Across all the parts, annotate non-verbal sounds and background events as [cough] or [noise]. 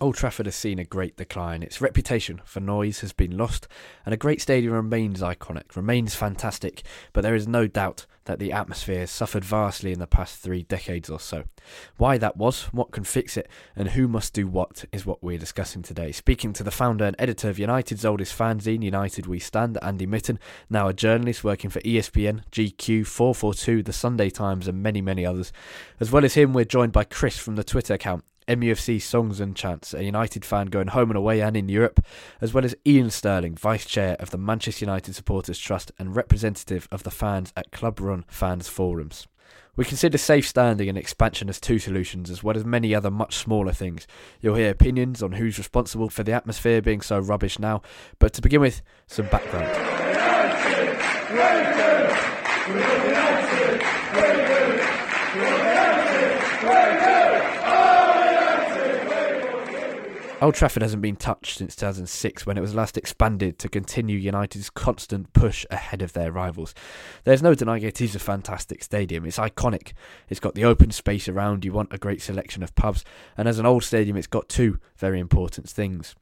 Old Trafford has seen a great decline. Its reputation for noise has been lost, and a great stadium remains iconic, remains fantastic, but there is no doubt that the atmosphere has suffered vastly in the past three decades or so. Why that was, what can fix it, and who must do what is what we're discussing today. Speaking to the founder and editor of United's oldest fanzine, United We Stand, Andy Mitten, now a journalist working for ESPN, GQ, FourFourTwo, The Sunday Times, and many, many others. As well as him, we're joined by Chris from the Twitter account MUFC Songs and Chants, a United fan going home and away and in Europe, as well as Ian Stirling, Vice Chair of the Manchester United Supporters Trust and representative of the fans at Club Run Fans Forums. We consider safe standing and expansion as two solutions, as well as many other much smaller things. You'll hear opinions on who's responsible for the atmosphere being so rubbish now, but to begin with, some background. Old Trafford hasn't been touched since 2006 when it was last expanded to continue United's constant push ahead of their rivals. There's no denying it is a fantastic stadium. It's iconic. It's got the open space around you want a great selection of pubs, and as an old stadium, it's got two very important things.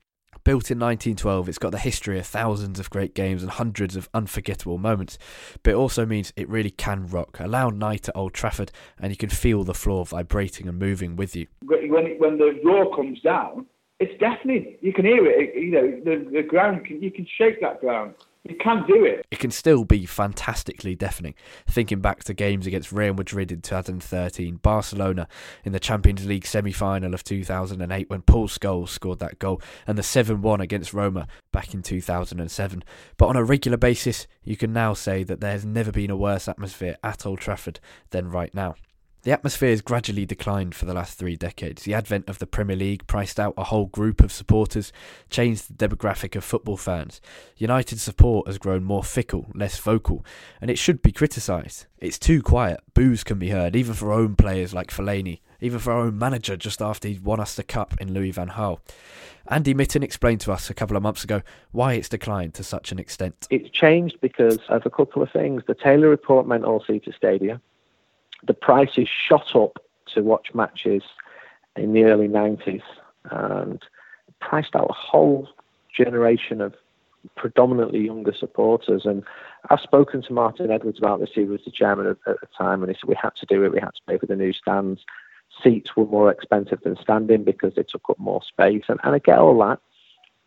Built in 1912, it's got the history of thousands of great games and hundreds of unforgettable moments, but it also means it really can rock. A loud night at Old Trafford, and you can feel the floor vibrating and moving with you. When, when the roar comes down, it's deafening. You can hear it. You know, the, the ground, can, you can shake that ground. You can do it. It can still be fantastically deafening. Thinking back to games against Real Madrid in 2013, Barcelona in the Champions League semi final of 2008 when Paul Scholes scored that goal, and the 7 1 against Roma back in 2007. But on a regular basis, you can now say that there's never been a worse atmosphere at Old Trafford than right now. The atmosphere has gradually declined for the last three decades. The advent of the Premier League priced out a whole group of supporters, changed the demographic of football fans. United support has grown more fickle, less vocal, and it should be criticised. It's too quiet. Boos can be heard, even for own players like Fellaini, even for our own manager just after he'd won us the cup in Louis van Gaal. Andy Mitten explained to us a couple of months ago why it's declined to such an extent. It's changed because of a couple of things. The Taylor report meant all-seater stadia the prices shot up to watch matches in the early 90s and priced out a whole generation of predominantly younger supporters. And I've spoken to Martin Edwards about this. He was the chairman at, at the time, and he said we had to do it. We had to pay for the new stands. Seats were more expensive than standing because they took up more space. And, and I get all that,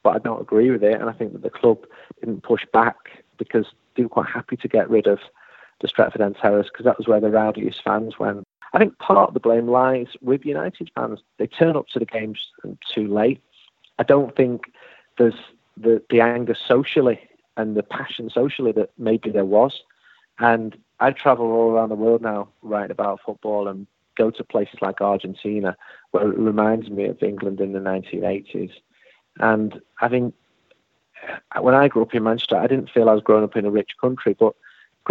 but I don't agree with it. And I think that the club didn't push back because they were quite happy to get rid of the Stretford End Terrace because that was where the rowdiest fans went. I think part of the blame lies with United fans. They turn up to the games too late. I don't think there's the, the anger socially and the passion socially that maybe there was. And I travel all around the world now writing about football and go to places like Argentina, where it reminds me of England in the 1980s. And I think uh, when I grew up in Manchester, I didn't feel I was growing up in a rich country, but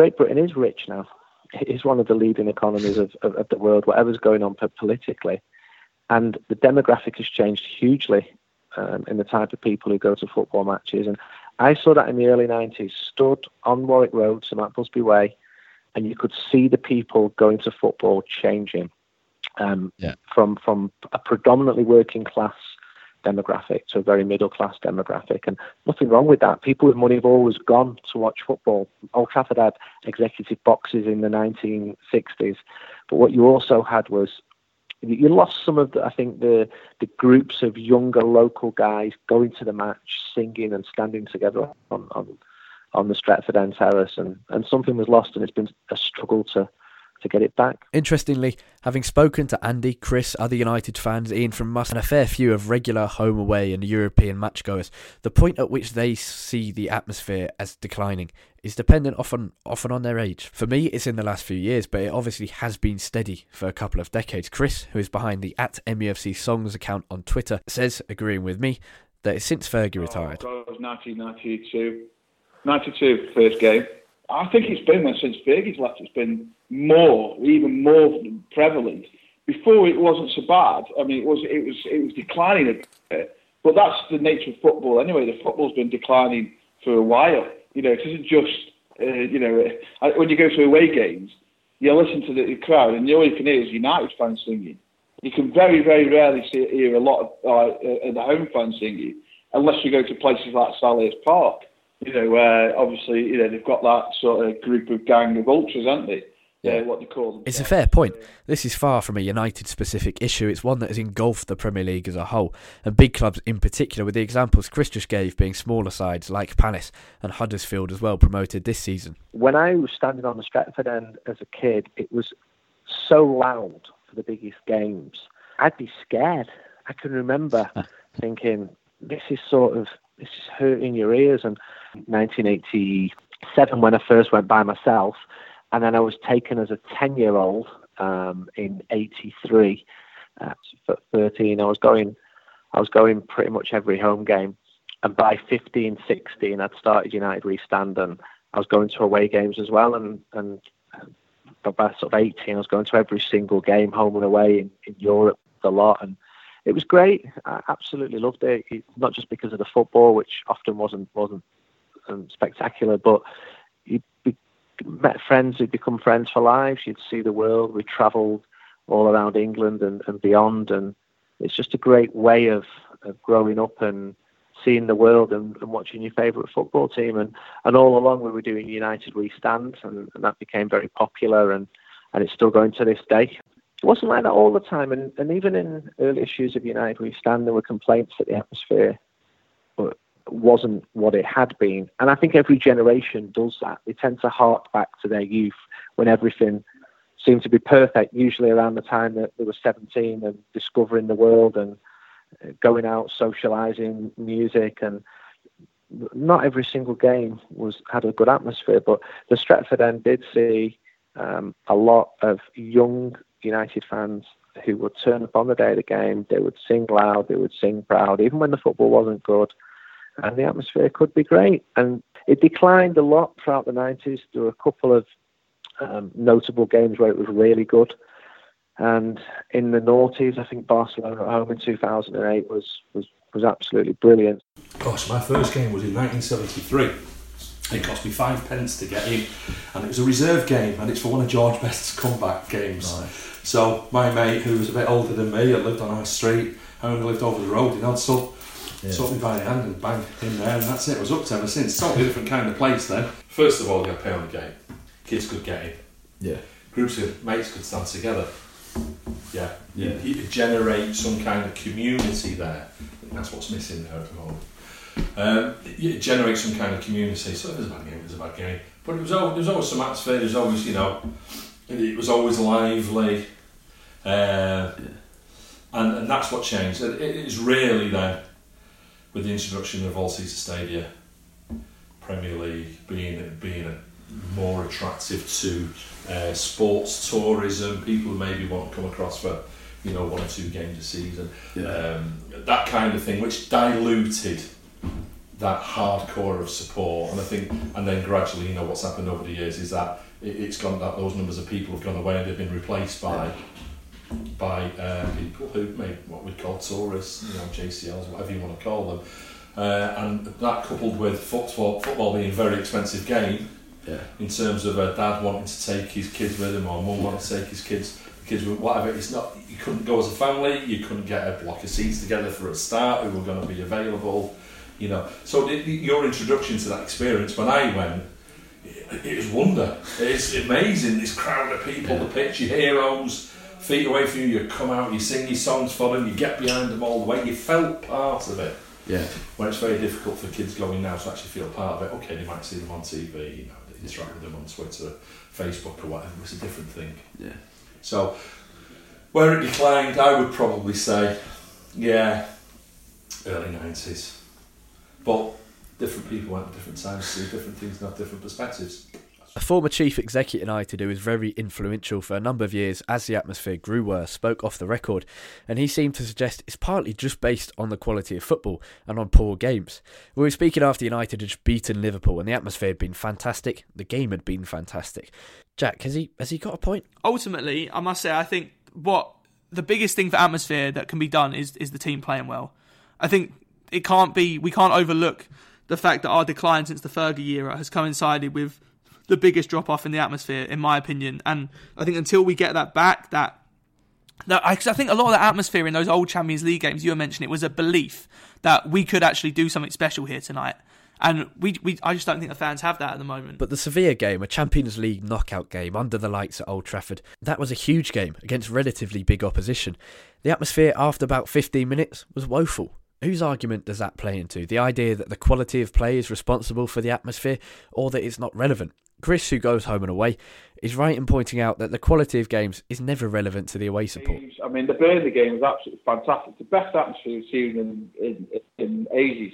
Great Britain is rich now. It is one of the leading economies of, of, of the world, whatever's going on politically. And the demographic has changed hugely um, in the type of people who go to football matches. And I saw that in the early 90s, stood on Warwick Road, some Matt Busby Way, and you could see the people going to football changing um, yeah. from from a predominantly working class demographic to a very middle class demographic, and nothing wrong with that. People with money have always gone to watch football. Old Trafford had executive boxes in the 1960s, but what you also had was you lost some of the, I think the the groups of younger local guys going to the match, singing and standing together on on, on the Stretford End terrace, and, and something was lost, and it's been a struggle to to get it back. Interestingly, having spoken to Andy, Chris, other United fans, Ian from Must, and a fair few of regular home away and European matchgoers, the point at which they see the atmosphere as declining is dependent often often on their age. For me, it's in the last few years, but it obviously has been steady for a couple of decades. Chris, who is behind the at MUFC Songs account on Twitter, says, agreeing with me, that since Fergie oh, retired. Oh, 1992. 92, first game. I think it's been there since Fergie's left. It's been more, even more prevalent. Before it wasn't so bad. I mean, it was it was it was declining a bit, but that's the nature of football anyway. The football's been declining for a while. You know, it isn't just uh, you know uh, when you go to away games, you listen to the crowd, and all you can hear is United fans singing. You can very very rarely see, hear a lot of uh, the home fans singing, unless you go to places like Selhurst Park you know, where obviously, you know, they've got that sort of group of gang of ultras, haven't they? Yeah, what they call them. It's a fair point. This is far from a United specific issue. It's one that has engulfed the Premier League as a whole, and big clubs in particular, with the examples Chris just gave being smaller sides like Palace and Huddersfield as well promoted this season. When I was standing on the Stretford end as a kid, it was so loud for the biggest games. I'd be scared. I can remember [laughs] thinking, this is sort of this is hurting your ears. And 1987, when I first went by myself, and then I was taken as a 10 year old um, in 83. Uh, for 13, I was going, I was going pretty much every home game. And by 15, 16, I'd started United We Stand and I was going to away games as well. And, and by sort of 18, I was going to every single game, home and away in, in Europe, a lot. And it was great. I absolutely loved it. Not just because of the football, which often wasn't wasn't um, spectacular, but met friends who'd become friends for life. You'd see the world. We travelled all around England and, and beyond, and it's just a great way of, of growing up and seeing the world and, and watching your favourite football team. And, and all along we were doing United We Stand, and, and that became very popular, and, and it's still going to this day it wasn't like that all the time. And, and even in early issues of United We Stand, there were complaints that the atmosphere wasn't what it had been. And I think every generation does that. They tend to hark back to their youth when everything seemed to be perfect, usually around the time that they were 17 and discovering the world and uh, going out, socializing, music. And not every single game was had a good atmosphere, but the Stretford end did see um, a lot of young United fans who would turn up on the day of the game. They would sing loud, they would sing proud, even when the football wasn't good. And the atmosphere could be great. And it declined a lot throughout the 90s. There were a couple of um, notable games where it was really good. And in the noughties, I think Barcelona at home in 2008 was, was, was absolutely brilliant. Gosh, my first game was in 1973. It cost me five pence to get in, and it was a reserve game, and it's for one of George Best's comeback games. Right. So my mate, who was a bit older than me, had lived on our street, I only lived over the road, you know, so yeah. took me by the hand and bang in there, and that's it. I was up to ever since. Totally different kind of place then. First of all, you got to pay on the game. Kids could get in. Yeah. Groups of mates could stand together. Yeah. yeah. You, you generate some kind of community there. that's what's missing there at the moment. Um, it generates some kind of community. So it was a bad game. It was a bad game, but it was always, there was always some atmosphere. There was always, you know, it was always lively, uh, and and that's what changed. It, it is really then with the introduction of all-seater stadia, Premier League being being a more attractive to uh, sports tourism. People who maybe want to come across for you know one or two games a season, um, that kind of thing, which diluted that hardcore of support. And I think, and then gradually, you know, what's happened over the years is that it, it's gone that those numbers of people have gone away and they've been replaced by by uh, people who make what we call tourists, you know, JCLs, whatever you want to call them. Uh, and that coupled with football, football being a very expensive game, Yeah. in terms of a dad wanting to take his kids with him or mum wanting to take his kids kids with whatever it's not you couldn't go as a family you couldn't get a block of seats together for a start who were going to be available you know so the, the- your introduction to that experience when I went it, it was wonder it's amazing this crowd of people the pitch your heroes feet away from you you come out you sing your songs for them you get behind them all the way you felt part of it Yeah. when it's very difficult for kids going now to actually feel part of it. Okay, they might see them on TV, you know, they interact with them on Twitter, Facebook, or whatever. It's a different thing. Yeah. So, where it declined, I would probably say, yeah, early nineties. But different people went at different times, see different things, and have different perspectives. A former chief executive at United who was very influential for a number of years as the atmosphere grew worse spoke off the record, and he seemed to suggest it's partly just based on the quality of football and on poor games. We were speaking after United had just beaten Liverpool, and the atmosphere had been fantastic, the game had been fantastic. Jack, has he has he got a point? ultimately, I must say, I think what the biggest thing for atmosphere that can be done is is the team playing well. I think it can't be we can't overlook the fact that our decline since the Fergie era has coincided with the biggest drop off in the atmosphere, in my opinion. And I think until we get that back, that that I, I think a lot of the atmosphere in those old Champions League games you were mentioning, it was a belief that we could actually do something special here tonight. And we, we, I just don't think the fans have that at the moment. But the Sevilla game, a Champions League knockout game under the lights at Old Trafford, that was a huge game against relatively big opposition. The atmosphere after about 15 minutes was woeful. Whose argument does that play into? The idea that the quality of play is responsible for the atmosphere or that it's not relevant? Chris, who goes home and away, is right in pointing out that the quality of games is never relevant to the away support. I mean, the Burnley game was absolutely fantastic. The best atmosphere we've seen in, in, in ages.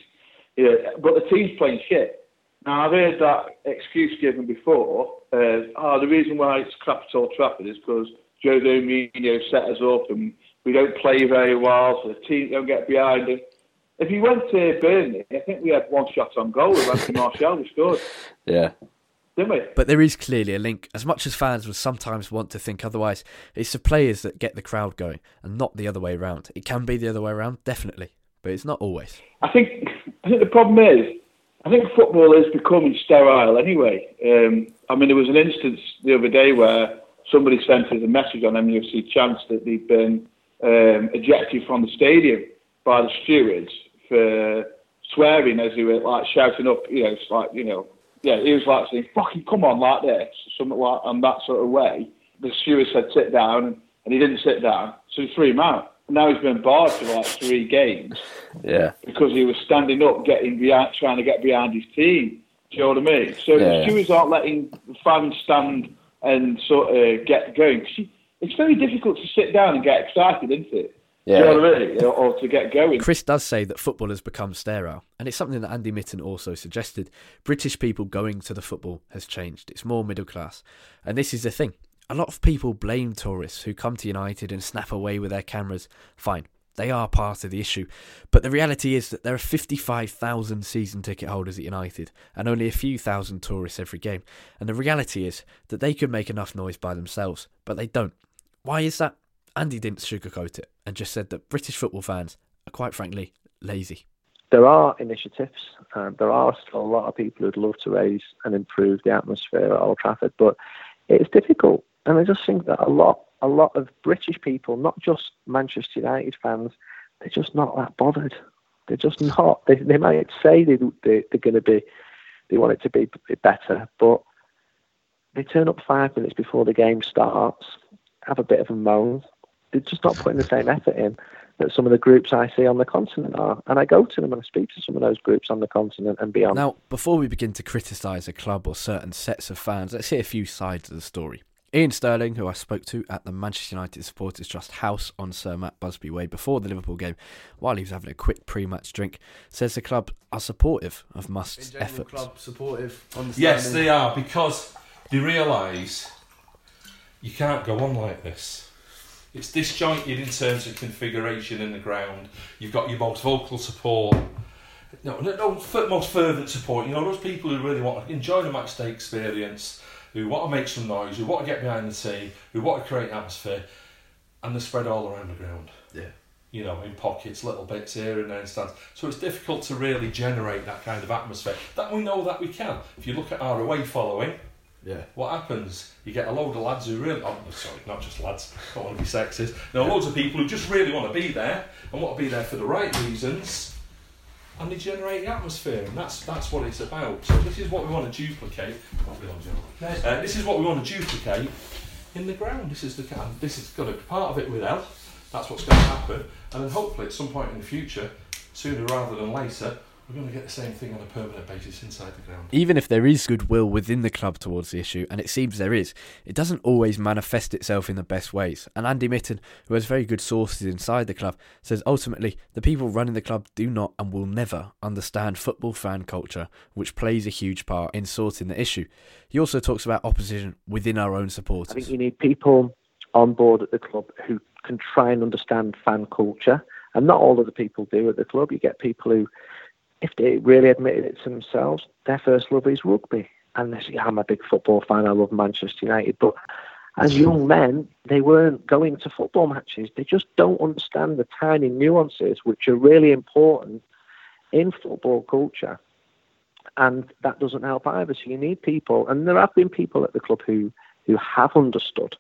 Yeah, but the team's playing shit. Now, I've heard that excuse given before. Uh, oh, the reason why it's crap at Old Trafford is because Jose Mourinho set us up and we don't play very well, so the team don't get behind us. If you went to Burnley, I think we had one shot on goal with Anthony [laughs] Martial. We scored, Yeah. Didn't we? But there is clearly a link. As much as fans would sometimes want to think otherwise, it's the players that get the crowd going and not the other way around. It can be the other way around, definitely, but it's not always. I think I think the problem is I think football is becoming sterile anyway. Um, I mean, there was an instance the other day where somebody sent us a message on MUFC Chants that they'd been um, ejected from the stadium by the stewards for swearing as they were like shouting up. You know, it's like you know, yeah, he was like saying "fucking come on" like this, something like on that sort of way. The steward said sit down, and, and he didn't sit down, so he threw him out. Now he's been barred for like three games Yeah. because he was standing up, getting behind, trying to get behind his team. Do you know what I mean? So Yeah, the yeah. stewards aren't letting the fans stand and sort of get going. It's very difficult to sit down and get excited, isn't it? Do you know what I mean? Or, or to get going. Chris does say that football has become sterile, and it's something that Andy Mitten also suggested. British people going to the football has changed. It's more middle class. And this is the thing. A lot of people blame tourists who come to United and snap away with their cameras. Fine, they are part of the issue. But the reality is that there are 55,000 season ticket holders at United and only a few thousand tourists every game. And the reality is that they could make enough noise by themselves, but they don't. Why is that? Andy didn't sugarcoat it and just said that British football fans are quite frankly lazy. there are initiatives. Um, there are still a lot of people who'd love to raise and improve the atmosphere at Old Trafford, but it's difficult. And I just think that a lot, a lot of British people, not just Manchester United fans, they're just not that bothered. They're just not. They, they might say they, they they're going to be, they want it to be better, but they turn up five minutes before the game starts, have a bit of a moan. They're just not putting the same effort in that some of the groups I see on the continent are. And I go to them and I speak to some of those groups on the continent and beyond. Now, before we begin to criticise a club or certain sets of fans, let's hear a few sides of the story. Ian Stirling, who I spoke to at the Manchester United Supporters Trust house on Sir Matt Busby Way before the Liverpool game, while he was having a quick pre-match drink, says the club are supportive of Must's efforts. club supportive. Yes, they are because they realise you can't go on like this. It's disjointed in terms of configuration in the ground. You've got your most vocal support. No, no, no most fervent support. You know, those people who really want to enjoy the match day experience, who want to make some noise, who want to get behind the team, who want to create atmosphere, and they're spread all around the ground. Yeah. You know, in pockets, little bits here and there in stands. So it's difficult to really generate that kind of atmosphere. That we know that we can. If you look at our away following, Yeah. what happens? You get a load of lads who really, oh, sorry, not just lads, don't want to be sexist. No, loads of people who just really want to be there and want to be there for the right reasons, and they generate the atmosphere, and that's that's what it's about. So this is what we want to duplicate. Uh, this is what we want to duplicate in the ground. This is the. This is going to be part of it with L. That's what's going to happen, and then hopefully at some point in the future, sooner rather than later, we're going to get the same thing on a permanent basis inside the ground. Even if there is goodwill within the club towards the issue, and it seems there is, it doesn't always manifest itself in the best ways. And Andy Mitten, who has very good sources inside the club, says ultimately the people running the club do not and will never understand football fan culture, which plays a huge part in sorting the issue. He also talks about opposition within our own supporters. I think you need people on board at the club who can try and understand fan culture, and not all of the people do at the club. You get people who, if they really admitted it to themselves, their first love is rugby, and they say, yeah, "I'm a big football fan. I love Manchester United," but as young men, they weren't going to football matches. They just don't understand the tiny nuances which are really important in football culture, and that doesn't help either. So you need people, and there have been people at the club who who have understood.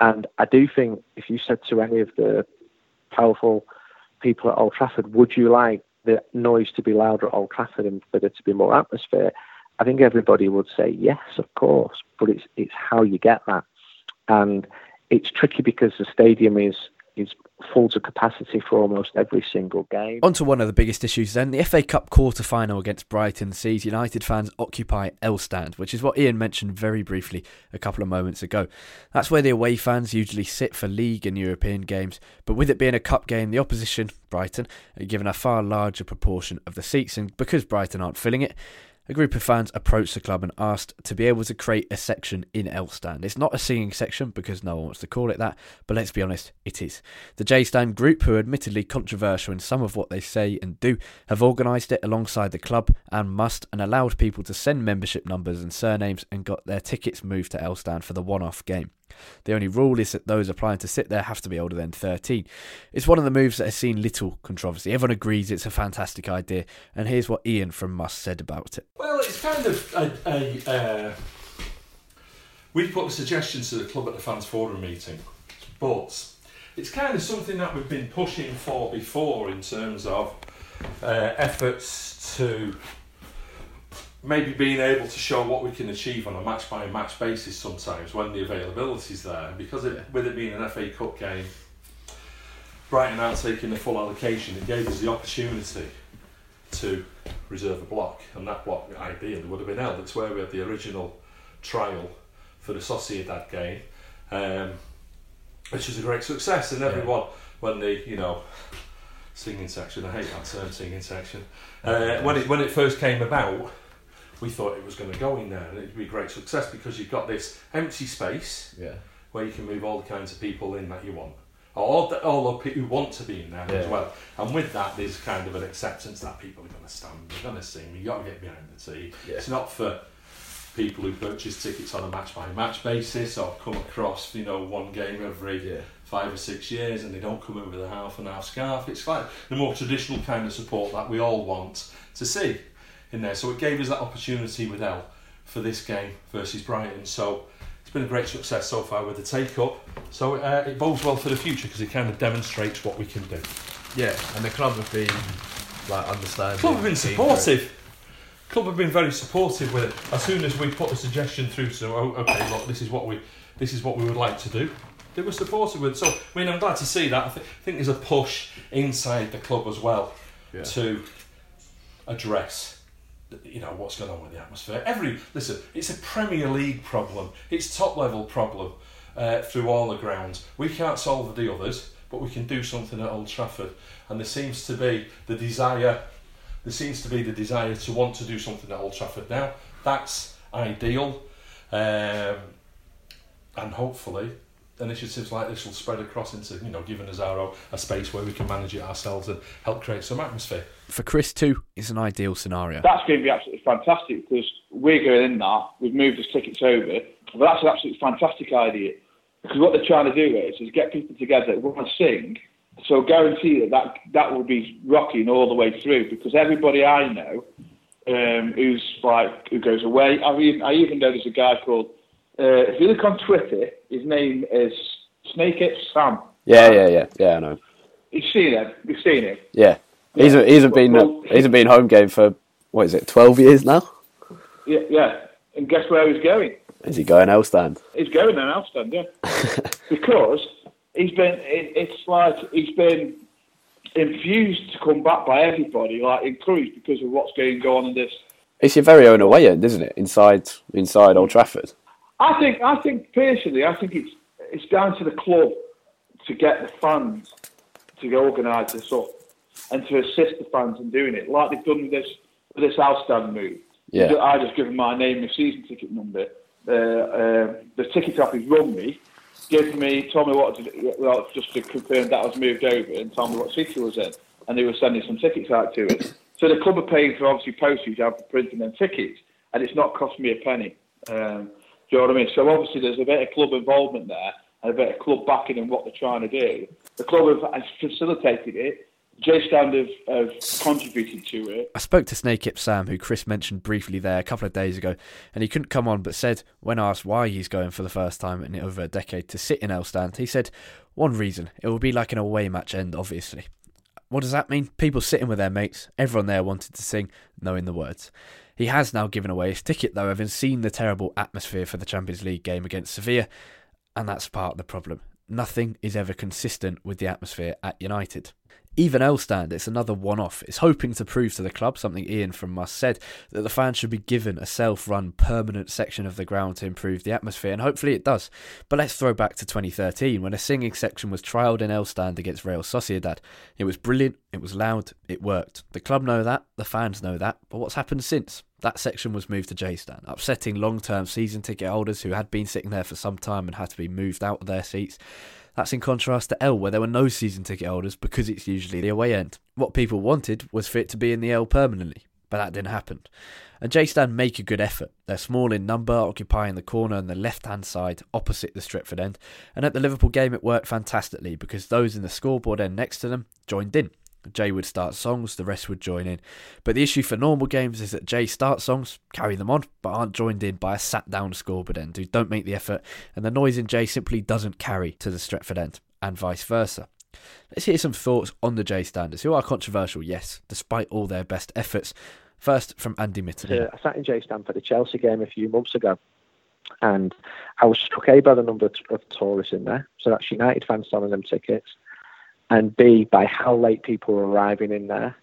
And I do think if you said to any of the powerful people at Old Trafford, would you like the noise to be louder at Old Trafford and for there to be more atmosphere? I think everybody would say yes, of course, but it's it's how you get that, and it's tricky because the stadium is is full to capacity for almost every single game. On to one of the biggest issues then. The FA Cup quarter final against Brighton sees United fans occupy L Stand, which is what Ian mentioned very briefly a couple of moments ago. That's where the away fans usually sit for league and European games, but with it being a cup game, the opposition, Brighton, are given a far larger proportion of the seats, and because Brighton aren't filling it, a group of fans approached the club and asked to be able to create a section in L Stand. It's not a singing section because no one wants to call it that, but let's be honest, it is. The J Stand group, who are admittedly controversial in some of what they say and do, have organised it alongside the club and must and allowed people to send membership numbers and surnames and got their tickets moved to L Stand for the one off game. The only rule is that those applying to sit there have to be older than 13. It's one of the moves that has seen little controversy. Everyone agrees it's a fantastic idea, and here's what Ian from Must said about it. Well, it's kind of a. a uh, we put the suggestions to the club at the fans forum meeting, but it's kind of something that we've been pushing for before in terms of uh, efforts to maybe being able to show what we can achieve on a match by match basis sometimes when the availability is there. Because it, with it being an FA Cup game, Brighton aren't taking the full allocation. It gave us the opportunity to reserve a block, and that block ideally would have been held. It's where we had the original trial for the Sociedad game, um, which was a great success. And everyone, when the you know singing section, I hate that term, singing section, uh, when it when it first came about, we thought it was going to go in there and it'd be a great success because you've got this empty space Yeah. where you can move all the kinds of people in that you want. All the, all the people who want to be in there as well. And with that, there's kind of an acceptance that people are going to stand, they're going to sing, you've got to get behind the team. Yeah. It's not for people who purchase tickets on a match by match basis or come across, you know, one game every Yeah. five or six years and they don't come in with a half and half scarf. It's like the more traditional kind of support that we all want to see in there. So it gave us that opportunity with L for this game versus Brighton. So it's been a great success so far with the take up. So uh, it bodes well for the future because it kind of demonstrates what we can do. Yeah, and the club have been like understanding. Club have been supportive. Club have been very supportive with it. As soon as we put a suggestion through to them, oh, okay, look, this is what we, this is what we would like to do. They were supportive with it. So I mean, I'm glad to see that. I, th- I think there's a push inside the club as well Yeah. to address you know what's going on with the atmosphere. Every listen, it's a Premier League problem. It's top level problem uh, through all the grounds. We can't solve the others, but we can do something at Old Trafford. And there seems to be the desire. There seems to be the desire to want to do something at Old Trafford now. That's ideal, um, and hopefully initiatives like this will spread across into, you know, giving Azaro a space where we can manage it ourselves and help create some atmosphere. For Chris, too, it's an ideal scenario. That's going to be absolutely fantastic because we're going in that. We've moved his tickets over. But that's an absolutely fantastic idea because what they're trying to do is, is get people together that want to sing. So guarantee that, that that will be rocking all the way through because everybody I know um, who's like who goes away. I mean, I even know there's a guy called uh, if you look on Twitter, his name is Snake It Sam. Yeah, yeah, yeah, yeah. I know. You've seen him. You've seen him. Yeah, he's a, he's a been Well, he's been home game for what is it, twelve years now? Yeah, yeah. And guess where he's going? Is he going L Stand? He's going an L Stand, yeah. [laughs] because he's been. It, it's like he's been infused to come back by everybody, like encouraged because of what's going on in this. It's your very own away end, isn't it? Inside inside Old Trafford. I think. I think personally, I think it's it's down to the club to get the fans to organise this up and to assist the fans in doing it, like they've done with this with this L Stand move. Yeah. I just give them my name and season ticket number. Uh, uh, the ticket office rung me, gave me, told me what to well, just to confirm that I was moved over and told me what city I was in, and they were sending some tickets out to us. So the club are paying for obviously postage out for printing them tickets, and it's not cost me a penny. Um, do you know what I mean? So obviously there's a bit of club involvement there and a bit of club backing in what they're trying to do. The club have has facilitated it. J Stand have, have contributed to it. I spoke to Snake Ip Sam, who Chris mentioned briefly there a couple of days ago, and he couldn't come on but said, when asked why he's going for the first time in over a decade to sit in L stand, he said, one reason, it will be like an away match end, obviously. What does that mean? People sitting with their mates, everyone there wanted to sing, knowing the words. He has now given away his ticket, though, having seen the terrible atmosphere for the Champions League game against Sevilla, and that's part of the problem. Nothing is ever consistent with the atmosphere at United. Even L Stand, it's another one off. It's hoping to prove to the club something Ian from Must said that the fans should be given a self run permanent section of the ground to improve the atmosphere, and hopefully it does. But let's throw back to 2013 when a singing section was trialled in L Stand against Real Sociedad. It was brilliant, it was loud, it worked. The club know that, the fans know that, but what's happened since? That section was moved to J Stand, upsetting long term season ticket holders who had been sitting there for some time and had to be moved out of their seats. That's in contrast to L, where there were no season ticket holders because it's usually the away end. What people wanted was for it to be in the L permanently, but that didn't happen. And J Stand make a good effort. They're small in number, occupying the corner on the left hand side opposite the Stretford end. And at the Liverpool game, it worked fantastically because those in the scoreboard end next to them joined in. J would start songs, the rest would join in. But the issue for normal games is that J starts songs, carry them on, but aren't joined in by a sat down scoreboard end who don't make the effort, and the noise in J simply doesn't carry to the Stretford end, and vice versa. Let's hear some thoughts on the J standards, who are controversial, yes, despite all their best efforts. First, from Andy Mitten. Uh, I sat in J Stand for the Chelsea game a few months ago, and I was struck by the number of tourists in there. So that's United fans selling them tickets, and B by how late people were arriving in there,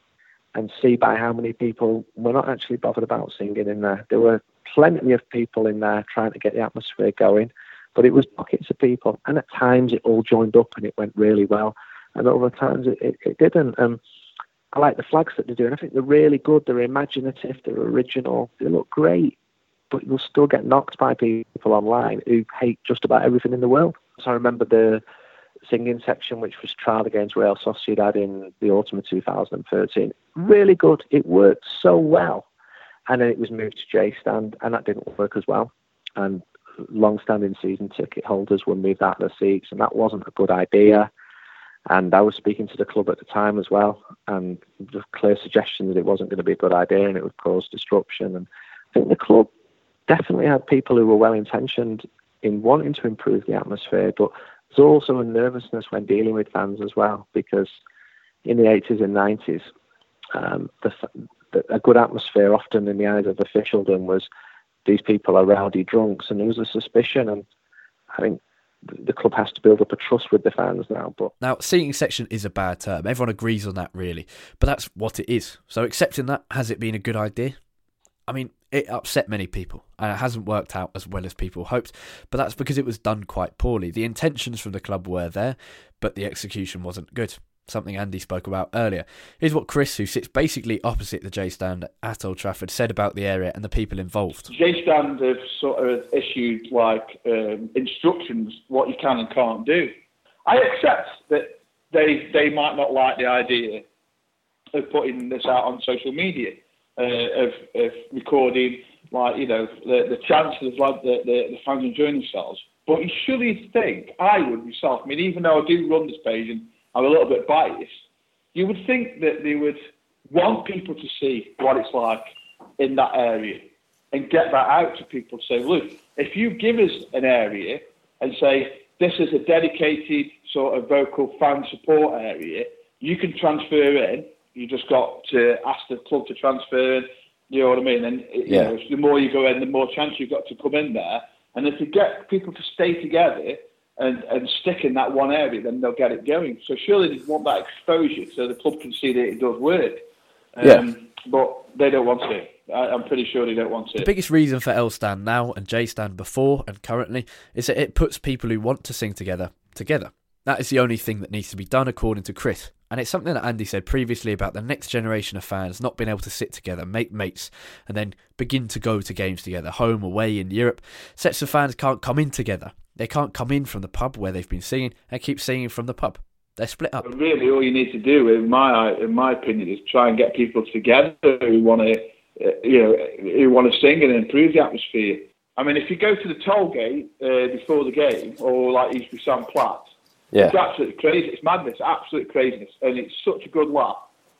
and C by how many people were not actually bothered about singing in there. There were plenty of people in there trying to get the atmosphere going, but it was pockets of people, and at times it all joined up and it went really well, and other times it, it, it didn't. Um, I like the flags that they're doing. I think they're really good. They're imaginative. They're original. They look great, but you'll still get knocked by people online who hate just about everything in the world. So I remember the singing section, which was trialled against Real Sociedad in the autumn of 2013. Really good. It worked so well. And then it was moved to J Stand, and that didn't work as well. And long-standing season ticket holders were moved out of their seats, and that wasn't a good idea. And I was speaking to the club at the time as well, and the clear suggestion that it wasn't going to be a good idea and it would cause disruption. And I think the club definitely had people who were well intentioned in wanting to improve the atmosphere, but there's also a nervousness when dealing with fans as well, because in the 80s and 90s, um, the, the, a good atmosphere, often in the eyes of officialdom, was these people are rowdy drunks, and there was a suspicion. And I think the club has to build up a trust with the fans now. But Now, seating section is a bad term. Everyone agrees on that, really. But that's what it is. So, accepting that, has it been a good idea? I mean, it upset many people, and it hasn't worked out as well as people hoped, but that's because it was done quite poorly. The intentions from the club were there, but the execution wasn't good. Something Andy spoke about earlier. Here's what Chris, who sits basically opposite the J stand at Old Trafford, said about the area and the people involved. J stand have sort of issued like um, instructions what you can and can't do. I accept that they they might not like the idea of putting this out on social media, uh, of, of recording like you know the the chances of like the, the, the fans enjoying themselves. But you surely think I would myself. I mean, even though I do run this page and I'm a little bit biased, you would think that they would want people to see what it's like in that area and get that out to people say, look, if you give us an area and say this is a dedicated sort of vocal fan support area, you can transfer in. You just got to ask the club to transfer in. You know what I mean? And you Yeah. know, the more you go in, the more chance you've got to come in there. And if you get people to stay together and, and stick in that one area, then they'll get it going. So surely they want that exposure so the club can see that it does work. Um, Yeah. But they don't want to. I, I'm pretty sure they don't want to. The biggest reason for L stand now and J stand before and currently is that it puts people who want to sing together together. That is the only thing that needs to be done according to Chris. And it's something that Andy said previously about the next generation of fans not being able to sit together, make mates, and then begin to go to games together, home, away, in Europe. Sets of fans can't come in together. They can't come in from the pub where they've been singing and keep singing from the pub. They're split up. But really, all you need to do, in my in my opinion, is try and get people together who want to, uh, you know, who want to sing and improve the atmosphere. I mean, if you go to the Tollgate uh, before the game, or like be Sam Platt, Yeah. it's absolutely crazy. It's madness, absolute craziness, and it's such a good laugh.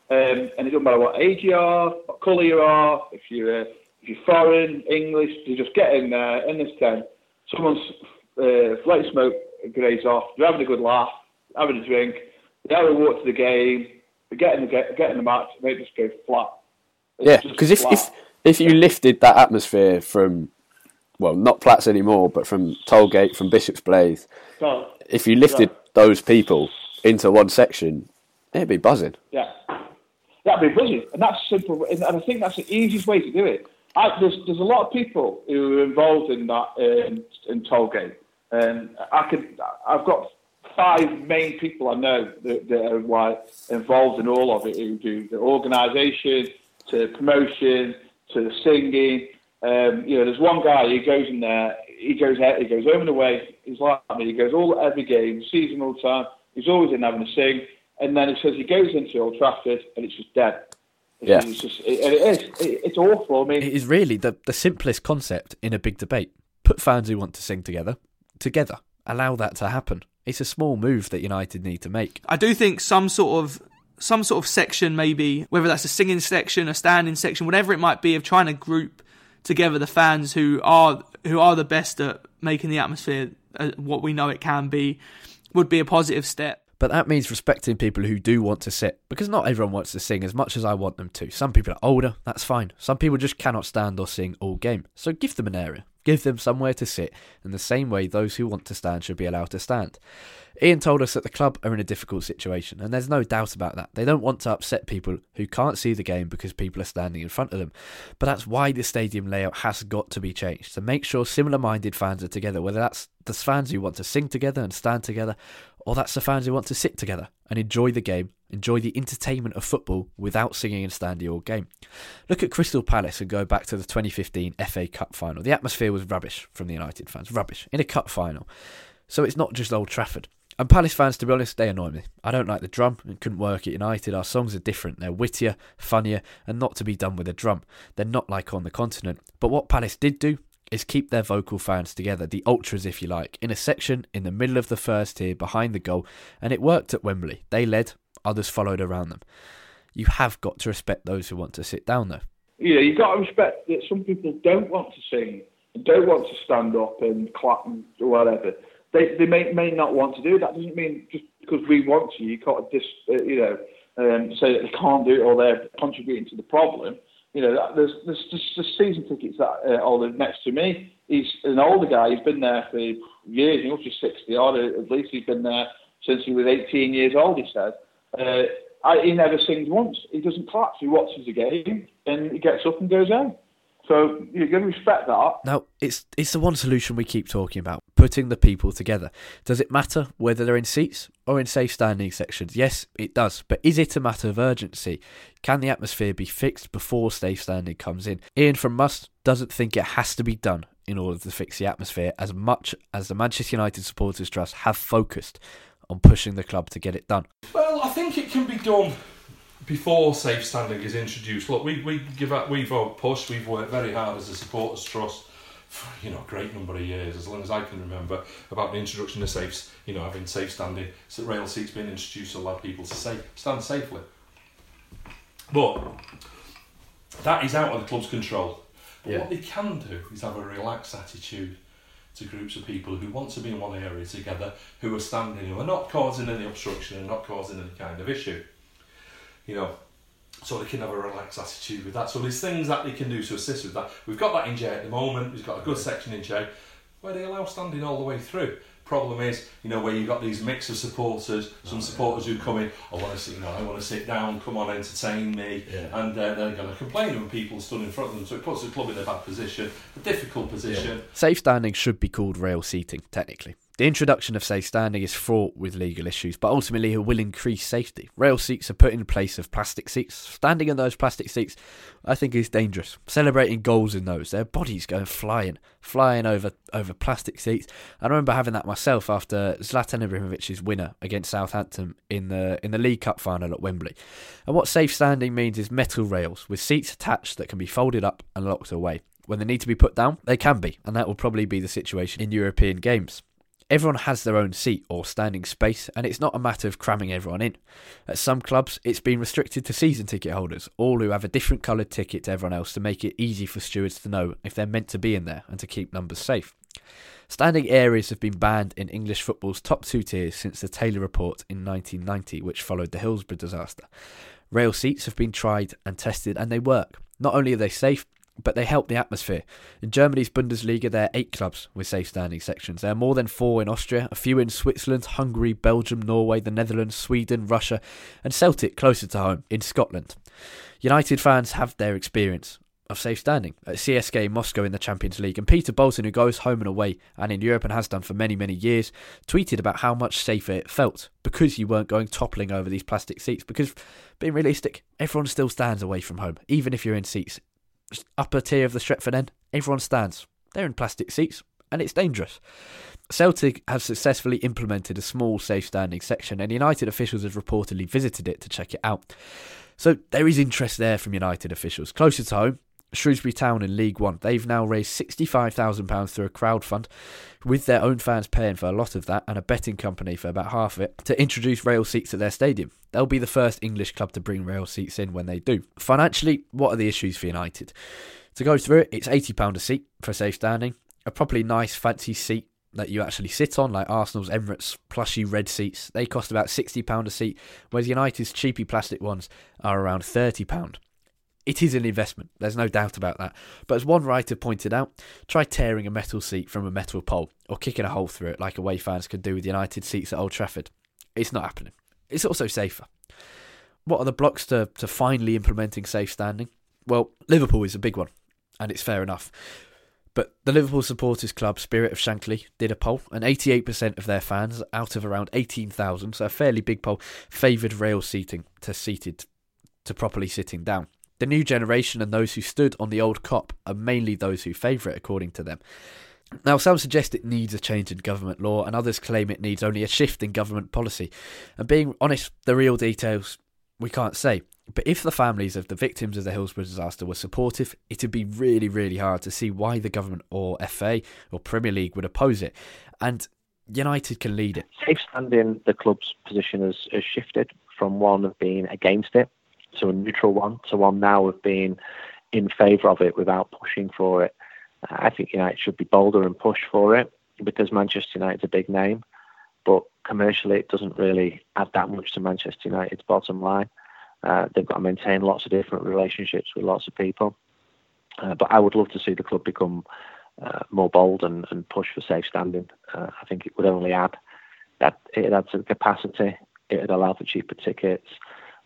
Um, and it doesn't matter what age you are, what colour you are, if you're uh, if you're foreign, English, you just get in there in this tent. Someone's uh, let smoke graze off. They're having a good laugh, having a drink. They have a walk to the game. They get in the get, get in the match. And they just go flat. It's Yeah, because if, if if you lifted that atmosphere from, well, not Platts anymore, but from Tollgate, from Bishop's Blaize, So, if you lifted those people into one section, it'd be buzzing. Yeah, that'd be brilliant, and that's simple. And I think that's the easiest way to do it. I, there's there's a lot of people who are involved in that um, in Tollgate, and I could I've got five main people I know that, that are involved in all of it. Who do the organisation, to promotion, to the singing. Um, you know, there's one guy who goes in there. He goes out. He goes home and away. He's like me. He goes all every game, sees them all the time. He's always in having a sing. And then it says he goes into Old Trafford and it's just dead. It's, Yeah. it's just it, and it is. It, it's awful. I mean, It is really the, the simplest concept in a big debate. Put fans who want to sing together, together. Allow that to happen. It's a small move that United need to make. I do think some sort of some sort of section, maybe whether that's a singing section, a standing section, whatever it might be, of trying to group together the fans who are who are the best at making the atmosphere uh, what we know it can be, would be a positive step. But that means respecting people who do want to sit, because not everyone wants to sing as much as I want them to. Some people are older, that's fine. Some people just cannot stand or sing all game. So give them an area. Give them somewhere to sit, in the same way those who want to stand should be allowed to stand. Ian told us that the club are in a difficult situation, and there's no doubt about that. They don't want to upset people who can't see the game because people are standing in front of them. But that's why the stadium layout has got to be changed to make sure similar minded fans are together, whether that's the fans who want to sing together and stand together, or that's the fans who want to sit together and enjoy the game, enjoy the entertainment of football without singing and standing all game. Look at Crystal Palace and go back to the 2015 FA Cup final. The atmosphere was rubbish from the United fans, rubbish in a cup final. So it's not just Old Trafford. And Palace fans, to be honest, they annoy me. I don't like the drum and couldn't work at United. Our songs are different. They're wittier, funnier, and not to be done with a drum. They're not like on the continent. But what Palace did do is keep their vocal fans together, the ultras, if you like, in a section in the middle of the first tier behind the goal, and it worked at Wembley. They led, others followed around them. You have got to respect those who want to sit down, though. know, you've got to respect that some people don't want to sing, and don't want to stand up and clap and whatever. They they may may not want to do. That doesn't mean just because we want to, you can't just uh, you know um, say that they can't do it or they're contributing to the problem. You know, there's there's just the season tickets that uh, all next to me. He's an older guy. He's been there for years. He must be sixty odd. At least he's been there since he was 18 years old. He said. Uh, I, he never sings once. He doesn't clap. He watches the game and he gets up and goes home. So you're going to respect that. Now, it's it's the one solution we keep talking about: putting the people together. Does it matter whether they're in seats or in safe standing sections? Yes, it does. But is it a matter of urgency? Can the atmosphere be fixed before safe standing comes in? Ian from Must doesn't think it has to be done in order to fix the atmosphere, as much as the Manchester United Supporters Trust have focused on pushing the club to get it done. Well, I think it can be done before safe standing is introduced. Look, we, we give up, we've all pushed, we've worked very hard as a supporters trust for you know a great number of years, as long as I can remember, about the introduction of safes, you know, having safe standing so rail seats being introduced to allow people to safe, stand safely. But that is out of the club's control. But Yeah. what they can do is have a relaxed attitude to groups of people who want to be in one area together, who are standing, who are not causing any obstruction and not causing any kind of issue. You know, so they can have a relaxed attitude with that. So there's things that they can do to assist with that. We've got that in J at the moment. We've got a good section in J where they allow standing all the way through. Problem is, you know, where you've got these mix of supporters, some supporters who come in, I want to sit, you know, I want to sit down, come on, entertain me, and uh, they're going to complain when people stood in front of them. So it puts the club in a bad position, a difficult position. Safe standing should be called rail seating, technically. The introduction of safe standing is fraught with legal issues, but ultimately it will increase safety. Rail seats are put in place of plastic seats. Standing in those plastic seats, I think, is dangerous. Celebrating goals in those, their bodies going flying, flying over over plastic seats. I remember having that myself after Zlatan Ibrahimovic's winner against Southampton in the in the League Cup final at Wembley. And what safe standing means is metal rails with seats attached that can be folded up and locked away. When they need to be put down, they can be, and that will probably be the situation in European games. Everyone has their own seat or standing space, and it's not a matter of cramming everyone in. At some clubs, it's been restricted to season ticket holders, all who have a different coloured ticket to everyone else to make it easy for stewards to know if they're meant to be in there and to keep numbers safe. Standing areas have been banned in English football's top two tiers since the Taylor Report in 1990, which followed the Hillsborough disaster. Rail seats have been tried and tested, and they work. Not only are they safe, but they help the atmosphere. In Germany's Bundesliga, there are eight clubs with safe standing sections. There are more than four in Austria, a few in Switzerland, Hungary, Belgium, Norway, the Netherlands, Sweden, Russia, and Celtic, closer to home, in Scotland. United fans have their experience of safe standing at CSKA Moscow in the Champions League, and Peter Bolton, who goes home and away and in Europe and has done for many, many years, tweeted about how much safer it felt because you weren't going toppling over these plastic seats. Because, being realistic, everyone still stands away from home, even if you're in seats upper tier of the Stretford end, everyone stands. They're in plastic seats, and it's dangerous. Celtic have successfully implemented a small safe standing section, and United officials have reportedly visited it to check it out. So there is interest there from United officials. Closer to home, Shrewsbury Town in League One. They've now raised £65,000 through a crowd fund, with their own fans paying for a lot of that and a betting company for about half of it, to introduce rail seats at their stadium. They'll be the first English club to bring rail seats in when they do. Financially, what are the issues for United? To go through it, it's £80 a seat for safe standing, a properly nice, fancy seat that you actually sit on, like Arsenal's Emirates plushy red seats. They cost about £60 a seat, whereas United's cheapy plastic ones are around £30 it is an investment. There's no doubt about that. But as one writer pointed out, try tearing a metal seat from a metal pole or kicking a hole through it like away fans could do with United seats at Old Trafford. It's not happening. It's also safer. What are the blocks to, to finally implementing safe standing? Well, Liverpool is a big one, and it's fair enough. But the Liverpool Supporters Club, Spirit of Shankly, did a poll, and 88% of their fans, out of around 18,000, so a fairly big poll, favoured rail seating to seated to properly sitting down. The new generation and those who stood on the old Kop are mainly those who favour it, according to them. Now, some suggest it needs a change in government law, and others claim it needs only a shift in government policy. And being honest, the real details we can't say. But if the families of the victims of the Hillsborough disaster were supportive, it'd be really, really hard to see why the government or FA or Premier League would oppose it. And United can lead it. Safe standing, the club's position has, has shifted from one of being against it to a neutral one to one now of being in favour of it without pushing for it. I think United should be bolder and push for it because Manchester United's a big name, but commercially it doesn't really add that much to Manchester United's bottom line. Uh, they've got to maintain lots of different relationships with lots of people. Uh, but I would love to see the club become uh, more bold and, and push for safe standing. Uh, I think it would only add that it adds to the capacity. It would allow for cheaper tickets.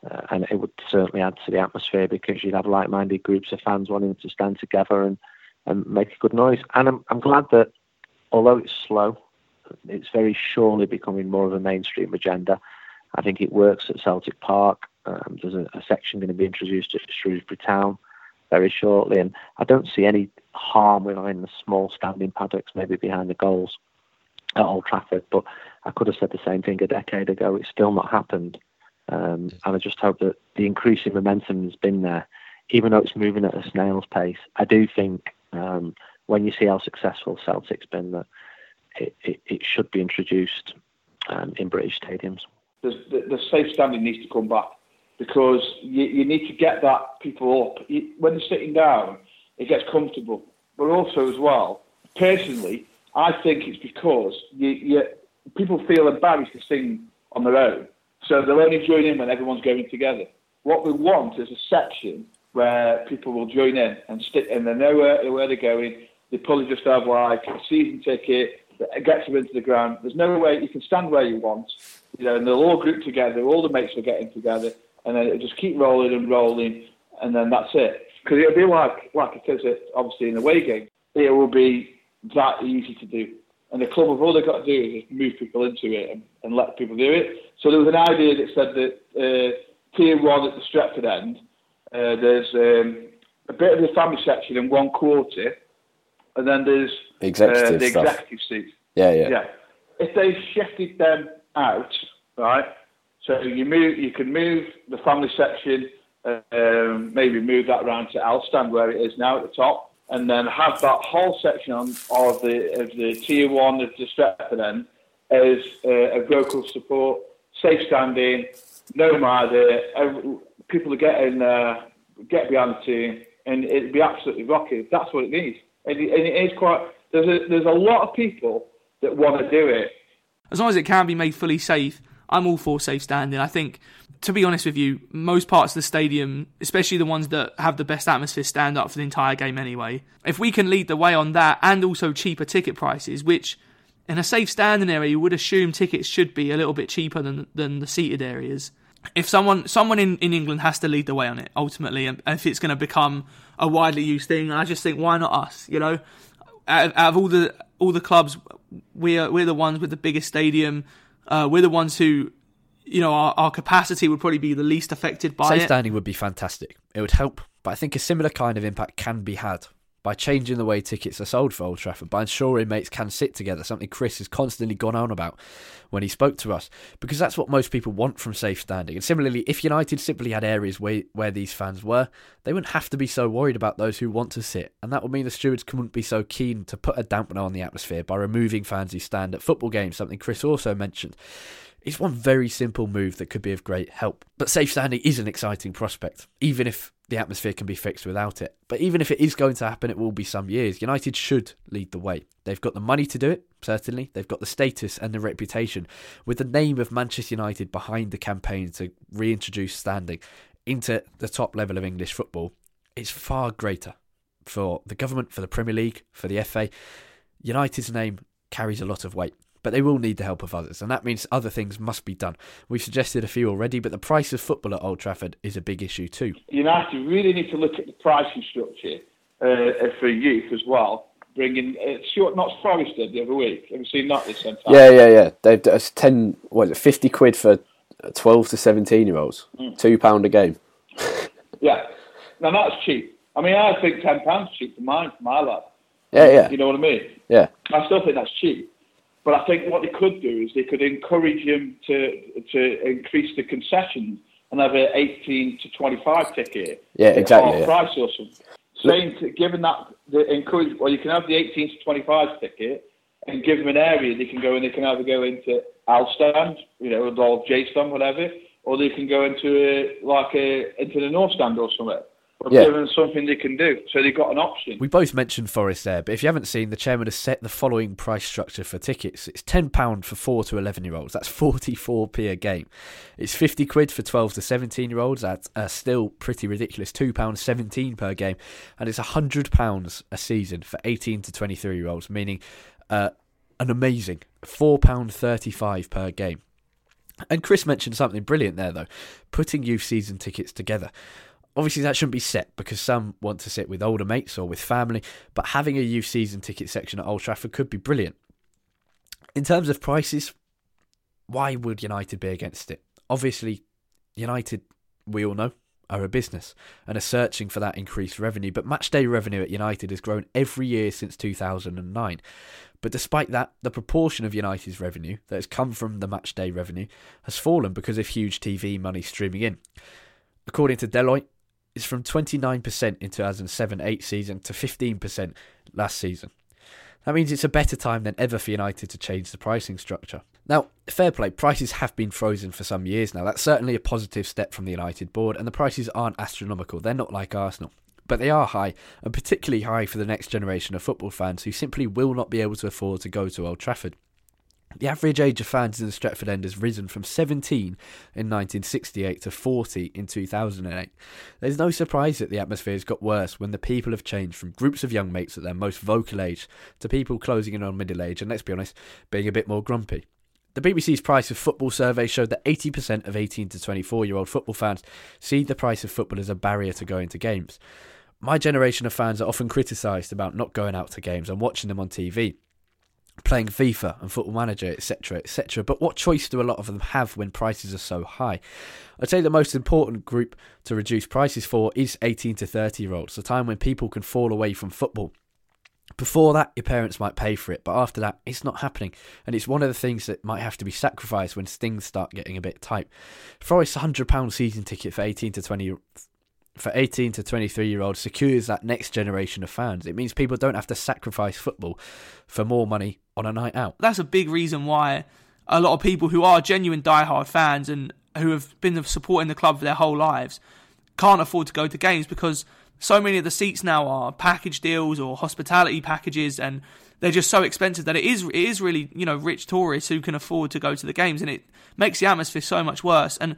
Uh, and it would certainly add to the atmosphere because you'd have like-minded groups of fans wanting to stand together and, and make a good noise. And I'm, I'm glad that, although it's slow, it's very surely becoming more of a mainstream agenda. I think it works at Celtic Park. Um, there's a, a, section going to be introduced at Shrewsbury Town very shortly, and I don't see any harm with having the small standing paddocks maybe behind the goals at Old Trafford. But I could have said the same thing a decade ago. It's still not happened, um, and I just hope that the increasing momentum has been there, even though it's moving at a snail's pace. I do think um, when you see how successful Celtic's been, that it, it, it should be introduced um, in British stadiums. The, the, the, safe standing needs to come back because you, you need to get that people up. You, when they're sitting down, it gets comfortable. But also, as well, personally, I think it's because you, you, people feel embarrassed to sing on their own. So they'll only join in when everyone's going together. What we want is a section where people will join in and stick, and they know where, where they're going. They probably just have like a season ticket that gets them into the ground. There's no way you can stand where you want, you know, and they'll all group together. All the mates are getting together, and then it'll just keep rolling and rolling, and then that's it. Because it'll be like like it is, obviously in a away game. It will be that easy to do. And the club have all they've got to do is just move people into it and, and let people do it. So there was an idea that said that uh, tier one at the Stretford end, uh, there's um, a bit of the family section in one quarter, and then there's executive uh, the stuff. executive seats. Yeah, yeah. Yeah. If they shifted them out, right? So you move, you can move the family section, uh, um, maybe move that around to L stand where it is now at the top, and then have that whole section of the of the tier one of the Stretford end as uh, a vocal support, safe standing, no matter people are getting uh, get behind the team, and it'd be absolutely rocking. That's what it needs, and it, and it is quite. There's a, there's a lot of people that want to do it. As long as it can be made fully safe, I'm all for safe standing. I think to be honest with you, most parts of the stadium, especially the ones that have the best atmosphere, stand up for the entire game anyway. If we can lead the way on that and also cheaper ticket prices, which in a safe standing area you would assume tickets should be a little bit cheaper than than the seated areas. If someone someone in, in England has to lead the way on it ultimately, and if it's going to become a widely used thing, I just think why not us? You know, out, out of all the all the clubs, we're we're the ones with the biggest stadium. Uh, we're the ones who you know, our, our capacity would probably be the least affected by Safe it. standing would be fantastic. It would help, but I think a similar kind of impact can be had by changing the way tickets are sold for Old Trafford, by ensuring mates can sit together, something Chris has constantly gone on about when he spoke to us, because that's what most people want from safe standing. And similarly, if United simply had areas where, where these fans were, they wouldn't have to be so worried about those who want to sit, and that would mean the stewards wouldn't be so keen to put a dampener on the atmosphere by removing fans who stand at football games, something Chris also mentioned. It's one very simple move that could be of great help. But safe standing is an exciting prospect, even if the atmosphere can be fixed without it. But even if it is going to happen, it will be some years. United should lead the way. They've got the money to do it, certainly. They've got the status and the reputation. With the name of Manchester United behind the campaign to reintroduce standing into the top level of English football, it's far greater for the government, for the Premier League, for the FA. United's name carries a lot of weight but they will need the help of others, and that means other things must be done. We've suggested a few already, but the price of football at Old Trafford is a big issue too. United really need to look at the pricing structure uh, for youth as well. Bringing uh, Stuart Knox Forest did the other week. Have you seen that this time? Yeah, yeah, yeah. They've it's ten. What is it? Fifty quid for twelve to seventeen year olds. Mm. Two pound a game. [laughs] yeah, now that's cheap. I mean, I think ten pounds cheap for mine, for my lad. Yeah, yeah. You know what I mean? Yeah. I still think that's cheap. But I think what they could do is they could encourage him to to increase the concessions and have an 18 to 25 ticket. Yeah, exactly. Yeah. Price or something. Saying, to, given that the encourage, well, you can have the 18 to 25 ticket and give them an area they can go and they can either go into L stand, you know, or J stand, whatever, or they can go into a, like a into the North stand or something or yeah. give them something they can do. So they've got an option. We both mentioned Forest there, but if you haven't seen, the chairman has set the following price structure for tickets. It's £10 for 4 to 11 year olds. That's 44p a game. It's 50 quid for 12 to 17 year olds. That's uh, still pretty ridiculous. £2.17 per game. And it's £100 a season for 18 to 23 year olds, meaning uh, an amazing £4.35 per game. And Chris mentioned something brilliant there, though putting youth season tickets together. Obviously, that shouldn't be set because some want to sit with older mates or with family, but having a youth season ticket section at Old Trafford could be brilliant. In terms of prices, why would United be against it? Obviously, United, we all know, are a business and are searching for that increased revenue. But matchday revenue at United has grown every year since 2009. But despite that, the proportion of United's revenue that has come from the matchday revenue has fallen because of huge TV money streaming in. According to Deloitte, it's from 29% in 2007 8 season to 15% last season. That means it's a better time than ever for United to change the pricing structure. Now, fair play, prices have been frozen for some years now. That's certainly a positive step from the United board, and the prices aren't astronomical. They're not like Arsenal. But they are high, and particularly high for the next generation of football fans who simply will not be able to afford to go to Old Trafford. The average age of fans in the Stretford End has risen from 17 in 1968 to 40 in 2008. There's no surprise that the atmosphere has got worse when the people have changed from groups of young mates at their most vocal age to people closing in on middle age and, let's be honest, being a bit more grumpy. The BBC's Price of Football survey showed that 80% of 18 to 24 year old football fans see the price of football as a barrier to going to games. My generation of fans are often criticised about not going out to games and watching them on TV, playing FIFA and Football Manager, etc., etc. But what choice do a lot of them have when prices are so high? I'd say the most important group to reduce prices for is 18 to 30 year olds, the time when people can fall away from football before that, your parents might pay for it, but after that, it's not happening. And it's one of the things that might have to be sacrificed when things start getting a bit tight. Forest's £100 season ticket for 18 to 20 for 18 to 23 year olds secures that next generation of fans. It means people don't have to sacrifice football for more money on a night out. That's a big reason why a lot of people who are genuine die-hard fans and who have been supporting the club for their whole lives can't afford to go to games because so many of the seats now are package deals or hospitality packages and they're just so expensive that it is it is really you know rich tourists who can afford to go to the games and it makes the atmosphere so much worse. And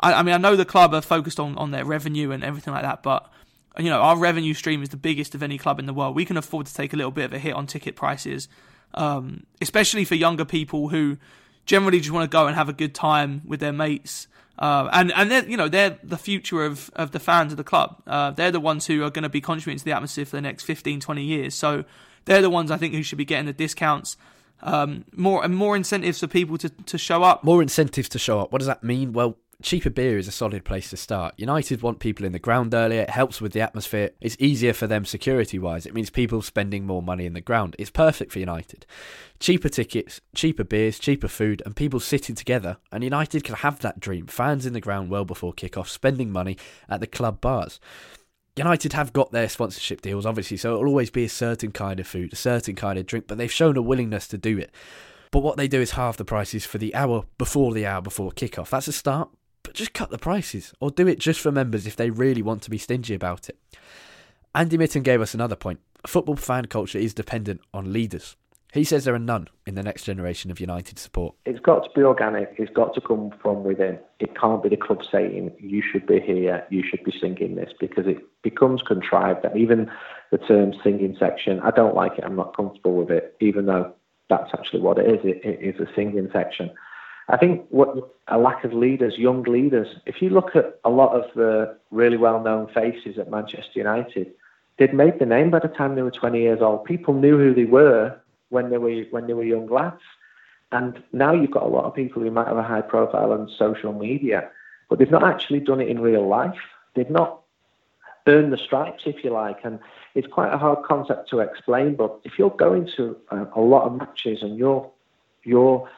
I, I mean I know the club are focused on, on their revenue and everything like that but you know our revenue stream is the biggest of any club in the world. We can afford to take a little bit of a hit on ticket prices um, especially for younger people who generally just want to go and have a good time with their mates uh, and and they're you know they're the future of, of the fans of the club. Uh, they're the ones who are going to be contributing to the atmosphere for the next 15, 20 years. So they're the ones I think who should be getting the discounts. Um, more and more incentives for people to, to show up. More incentives to show up. What does that mean? Well, cheaper beer is a solid place to start. United want people in the ground earlier. It helps with the atmosphere. It's easier for them security wise. It means people spending more money in the ground. It's perfect for United. Cheaper tickets, cheaper beers, cheaper food, and people sitting together. And United can have that dream. Fans in the ground well before kick-off, spending money at the club bars. United have got their sponsorship deals, obviously, so it'll always be a certain kind of food, a certain kind of drink, but they've shown a willingness to do it. But what they do is halve the prices for the hour before the hour before kickoff. That's a start, but just cut the prices or do it just for members if they really want to be stingy about it. Andy Mitten gave us another point. Football fan culture is dependent on leaders. He says there are none in the next generation of United support. It's got to be organic. It's got to come from within. It can't be the club saying, you should be here, you should be singing this, because it becomes contrived. And even the term singing section, I don't like it. I'm not comfortable with it, even though that's actually what it is. it, it is a singing section. I think what a lack of leaders, young leaders. If you look at a lot of the really well-known faces at Manchester United, they'd made the name by the time they were 20 years old. People knew who they were when they were when they were young lads, and now you've got a lot of people who might have a high profile on social media, but they've not actually done it in real life. They've not earned the stripes, if you like, and it's quite a hard concept to explain. But if you're going to a, a lot of matches and you're you're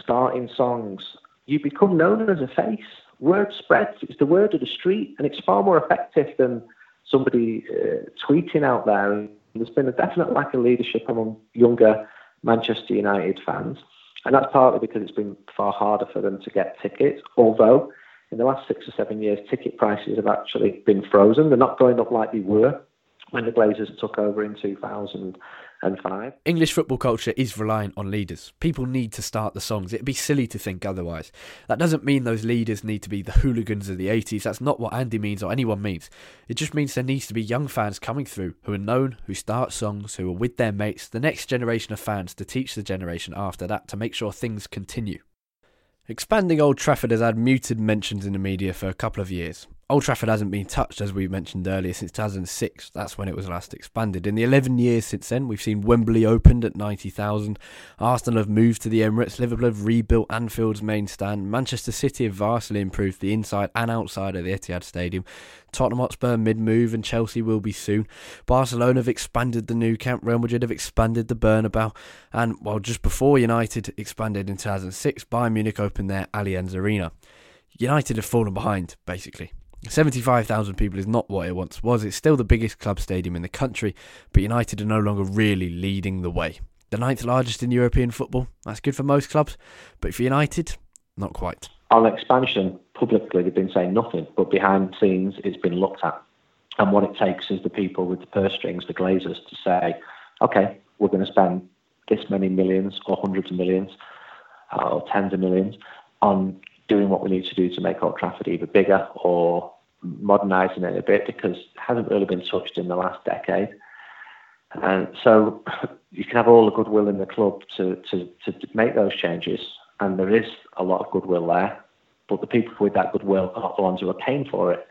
starting songs, you become known as a face. Word spreads. It's the word of the street, and it's far more effective than somebody uh, tweeting out there. And there's been a definite lack of leadership among younger Manchester United fans, and that's partly because it's been far harder for them to get tickets. Although in the last six or seven years, ticket prices have actually been frozen. They're not going up like they were when the Glazers took over in 2000 and five. English football culture is reliant on leaders. People need to start the songs. It'd be silly to think otherwise. That doesn't mean those leaders need to be the hooligans of the 80s. That's not what Andy means or anyone means. It just means there needs to be young fans coming through who are known, who start songs, who are with their mates, the next generation of fans to teach the generation after that to make sure things continue. Expanding Old Trafford has had muted mentions in the media for a couple of years. Old Trafford hasn't been touched, as we mentioned earlier, since 2006. That's when it was last expanded. In the 11 years since then, we've seen Wembley opened at 90,000. Arsenal have moved to the Emirates. Liverpool have rebuilt Anfield's main stand. Manchester City have vastly improved the inside and outside of the Etihad Stadium. Tottenham Hotspur mid move, and Chelsea will be soon. Barcelona have expanded the Nou Camp. Real Madrid have expanded the Bernabeu. And, well, just before United expanded in 2006, Bayern Munich opened their Allianz Arena. United have fallen behind, basically. 75,000 people is not what it once was. It's still the biggest club stadium in the country, but United are no longer really leading the way. The ninth largest in European football, that's good for most clubs, but for United, not quite. On expansion, publicly they've been saying nothing, but behind the scenes it's been looked at. And what it takes is the people with the purse strings, the Glazers, to say, okay, we're going to spend this many millions or hundreds of millions uh, or tens of millions on doing what we need to do to make Old Trafford either bigger or modernising it a bit because it hasn't really been touched in the last decade. And so [laughs] you can have all the goodwill in the club to, to, to make those changes, and there is a lot of goodwill there. But the people with that goodwill are not the ones who are paying for it.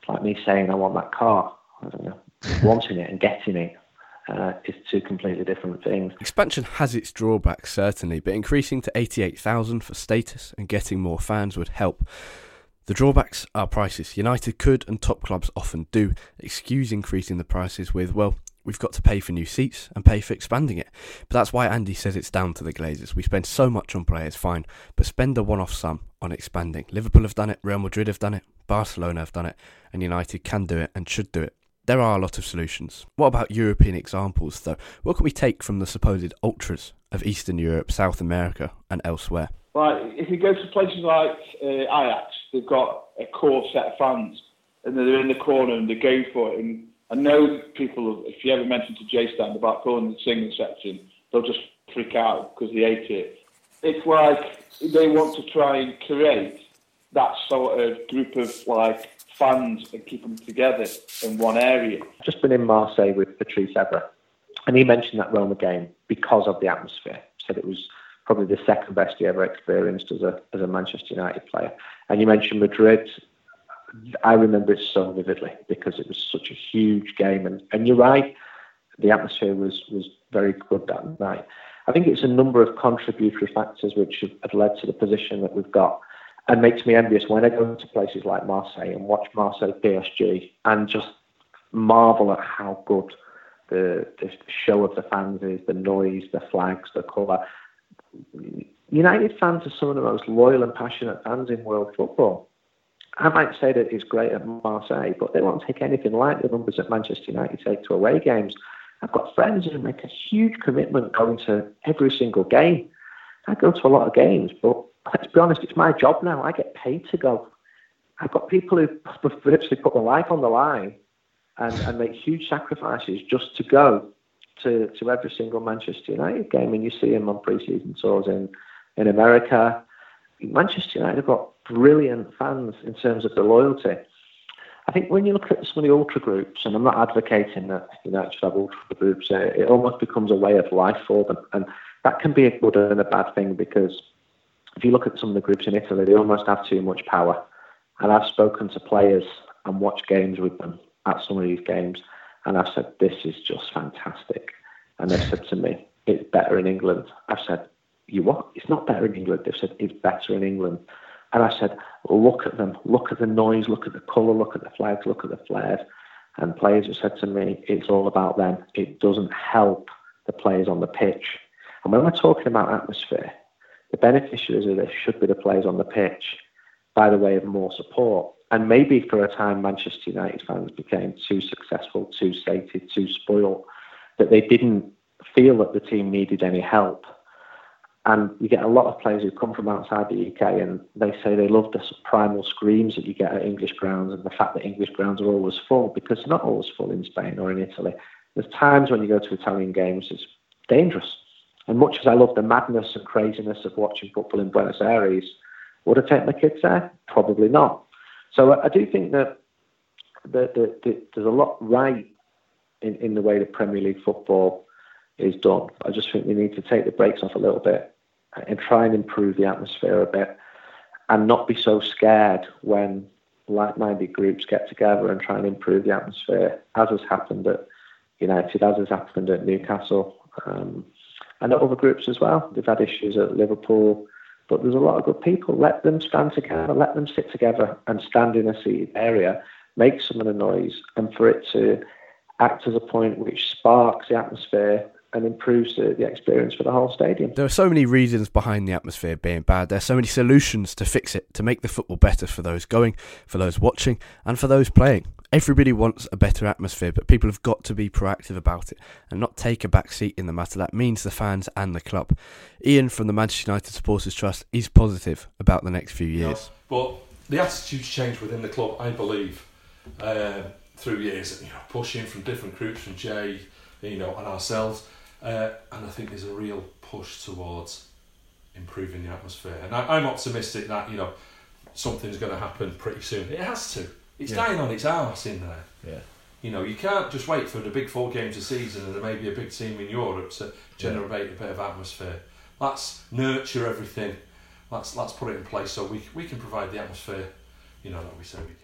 It's like me saying, I want that car. I don't know, wanting it and getting it uh, is two completely different things. Expansion has its drawbacks, certainly, but increasing to 88,000 for status and getting more fans would help. The drawbacks are prices. United could, and top clubs often do, excuse increasing the prices with, well, we've got to pay for new seats and pay for expanding it. But that's why Andy says it's down to the Glazers. We spend so much on players, fine, but spend a one off sum on expanding. Liverpool have done it, Real Madrid have done it, Barcelona have done it, and United can do it and should do it there are a lot of solutions. What about European examples, though? What can we take from the supposed ultras of Eastern Europe, South America, and elsewhere? Right, if you go to places like uh, Ajax, they've got a core set of fans, and they're in the corner and they're going for it. And I know people, if you ever mention to J Stand about calling the singing section, they'll just freak out because they hate it. It's like they want to try and create that sort of group of like fans and keep them together in one area. Just been in Marseille with Patrice Evra, and he mentioned that Roma game because of the atmosphere. Said it was probably the second best he ever experienced as a as a Manchester United player. And you mentioned Madrid. I remember it so vividly because it was such a huge game, and, and you're right, the atmosphere was was very good that night. I think it's a number of contributory factors which have, have led to the position that we've got and makes me envious when I go to places like Marseille and watch Marseille PSG and just marvel at how good the, the show of the fans is, the noise, the flags, the colour. United fans are some of the most loyal and passionate fans in world football. I might say that it's great at Marseille, but they won't take anything like the numbers that Manchester United take to away games. I've got friends who make a huge commitment going to every single game. I go to a lot of games, but let's be honest, it's my job now. I get paid to go. I've got people who virtually put their life on the line and, and make huge sacrifices just to go to, to every single Manchester United game. And you see them on pre-season tours in, in America. Manchester United have got brilliant fans in terms of the loyalty. I think when you look at some of the ultra groups, and I'm not advocating that you United should have ultra groups, uh, it almost becomes a way of life for them. And that can be a good and a bad thing because if you look at some of the groups in Italy, they almost have too much power. And I've spoken to players and watched games with them at some of these games, and I've said, This is just fantastic. And they've said to me, It's better in England. I've said, You what? It's not better in England. They've said, It's better in England. And I said, Look at them. Look at the noise. Look at the colour. Look at the flags. Look at the flares. And players have said to me, It's all about them. It doesn't help the players on the pitch. And when we're talking about atmosphere, the beneficiaries of this should be the players on the pitch by the way of more support. And maybe for a time, Manchester United fans became too successful, too sated, too spoiled, that they didn't feel that the team needed any help. And you get a lot of players who come from outside the UK and they say they love the primal screams that you get at English grounds and the fact that English grounds are always full because not always full in Spain or in Italy. There's times when you go to Italian games, it's dangerous and much as I love the madness and craziness of watching football in Buenos Aires, would I take my kids there? Probably not. So I, do think that, that, that, that, there's a lot right in, in the way that Premier League football is done. I just think we need to take the brakes off a little bit and try and improve the atmosphere a bit. and not be so scared when like-minded groups get together and try and improve the atmosphere, as has happened at United, as has happened at Newcastle, um, and other groups as well. They've had issues at Liverpool, but there's a lot of good people. Let them stand together, let them sit together and stand in a seated area, make some of the noise, and for it to act as a point which sparks the atmosphere and improves the, the experience for the whole stadium. There are so many reasons behind the atmosphere being bad. There are so many solutions to fix it, to make the football better for those going, for those watching, and for those playing. Everybody wants a better atmosphere, but people have got to be proactive about it and not take a back seat in the matter. That means the fans and the club. Ian from the Manchester United Supporters Trust is positive about the next few years. Yeah, but the attitudes change within the club, I believe, uh, through years. You know, pushing from different groups, from J, you know, and ourselves uh, and I think there's a real push towards improving the atmosphere. And I, am optimistic that you know something's going to happen pretty soon. It has to. It's yeah. dying on its arse in there. Yeah. You know, you can't just wait for the big four games a season and there may be a big team in Europe to generate yeah. a bit of atmosphere. Let's nurture everything. Let's let's put it in place so we we can provide the atmosphere. You know that we say we can.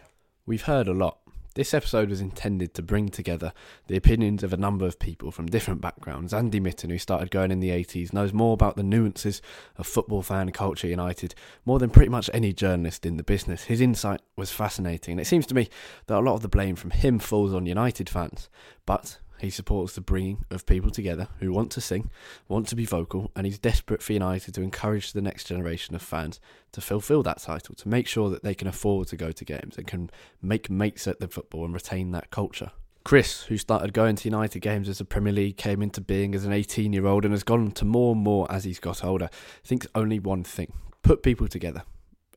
We've heard a lot this episode was intended to bring together the opinions of a number of people from different backgrounds. Andy Mitten, who started going in the 80s, knows more about the nuances of football fan culture United more than pretty much any journalist in the business. His insight was fascinating, and it seems to me that a lot of the blame from him falls on United fans. But he supports the bringing of people together who want to sing, want to be vocal, and he's desperate for United to encourage the next generation of fans to fulfil that title, to make sure that they can afford to go to games and can make mates at the football and retain that culture. Chris, who started going to United games as the Premier League came into being as an 18 year old and has gone to more and more as he's got older, thinks only one thing put people together.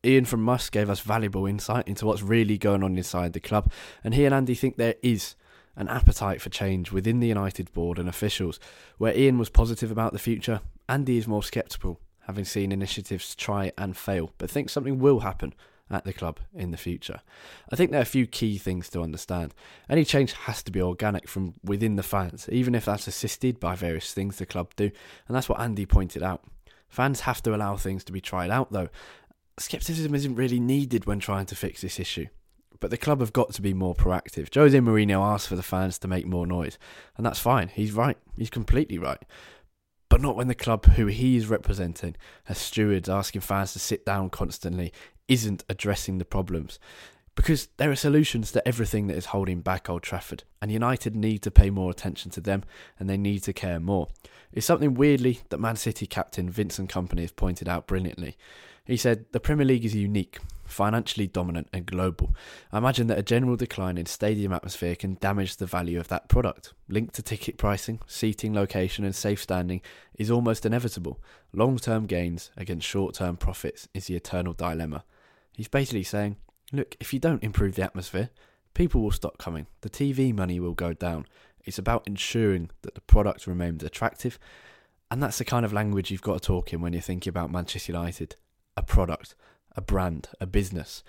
Ian from Must gave us valuable insight into what's really going on inside the club, and he and Andy think there is an appetite for change within the United board and officials. Where Ian was positive about the future, Andy is more sceptical, having seen initiatives try and fail, but thinks something will happen at the club in the future. I think there are a few key things to understand. Any change has to be organic from within the fans, even if that's assisted by various things the club do, and that's what Andy pointed out. Fans have to allow things to be tried out, though. Skepticism isn't really needed when trying to fix this issue but the club have got to be more proactive. Jose Mourinho asked for the fans to make more noise, and that's fine. He's right. He's completely right. But not when the club who he is representing has stewards asking fans to sit down constantly, isn't addressing the problems. Because there are solutions to everything that is holding back Old Trafford, and United need to pay more attention to them and they need to care more. It's something weirdly that Man City captain Vincent Kompany has pointed out brilliantly. He said, The Premier League is unique, financially dominant, and global. I imagine that a general decline in stadium atmosphere can damage the value of that product. Linked to ticket pricing, seating location, and safe standing is almost inevitable. Long term gains against short term profits is the eternal dilemma. He's basically saying, Look, if you don't improve the atmosphere, people will stop coming. The TV money will go down. It's about ensuring that the product remains attractive. And that's the kind of language you've got to talk in when you're thinking about Manchester United a product, a brand, a business.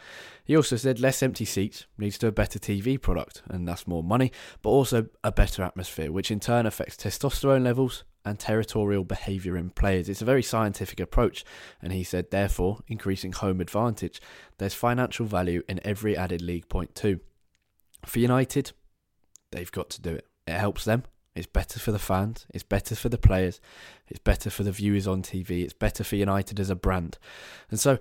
He also said less empty seats leads to a better TV product, and that's more money, but also a better atmosphere, which in turn affects testosterone levels and territorial behaviour in players. It's a very scientific approach, and he said, therefore, increasing home advantage. There's financial value in every added league point, too. For United, they've got to do it. It helps them, it's better for the fans. It's better for the players. It's better for the viewers on TV. It's better for United as a brand. And so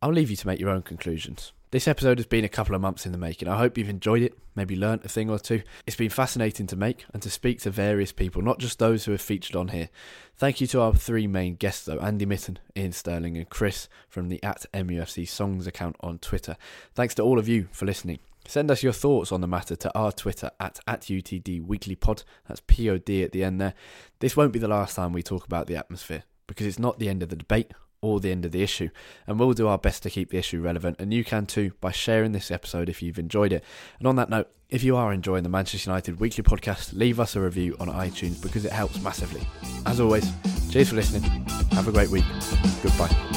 I'll leave you to make your own conclusions. This episode has been a couple of months in the making. I hope you've enjoyed it, maybe learnt a thing or two. It's been fascinating to make and to speak to various people, not just those who have featured on here. Thank you to our three main guests, though Andy Mitten, Ian Stirling, and Chris from the at MUFC Songs account on Twitter. Thanks to all of you for listening. Send us your thoughts on the matter to our Twitter at, at UTD Weekly Pod. That's P O D at the end there. This won't be the last time we talk about the atmosphere because it's not the end of the debate or the end of the issue. And we'll do our best to keep the issue relevant. And you can too by sharing this episode if you've enjoyed it. And on that note, if you are enjoying the Manchester United Weekly Podcast, leave us a review on iTunes because it helps massively. As always, cheers for listening. Have a great week. Goodbye.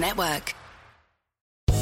Network.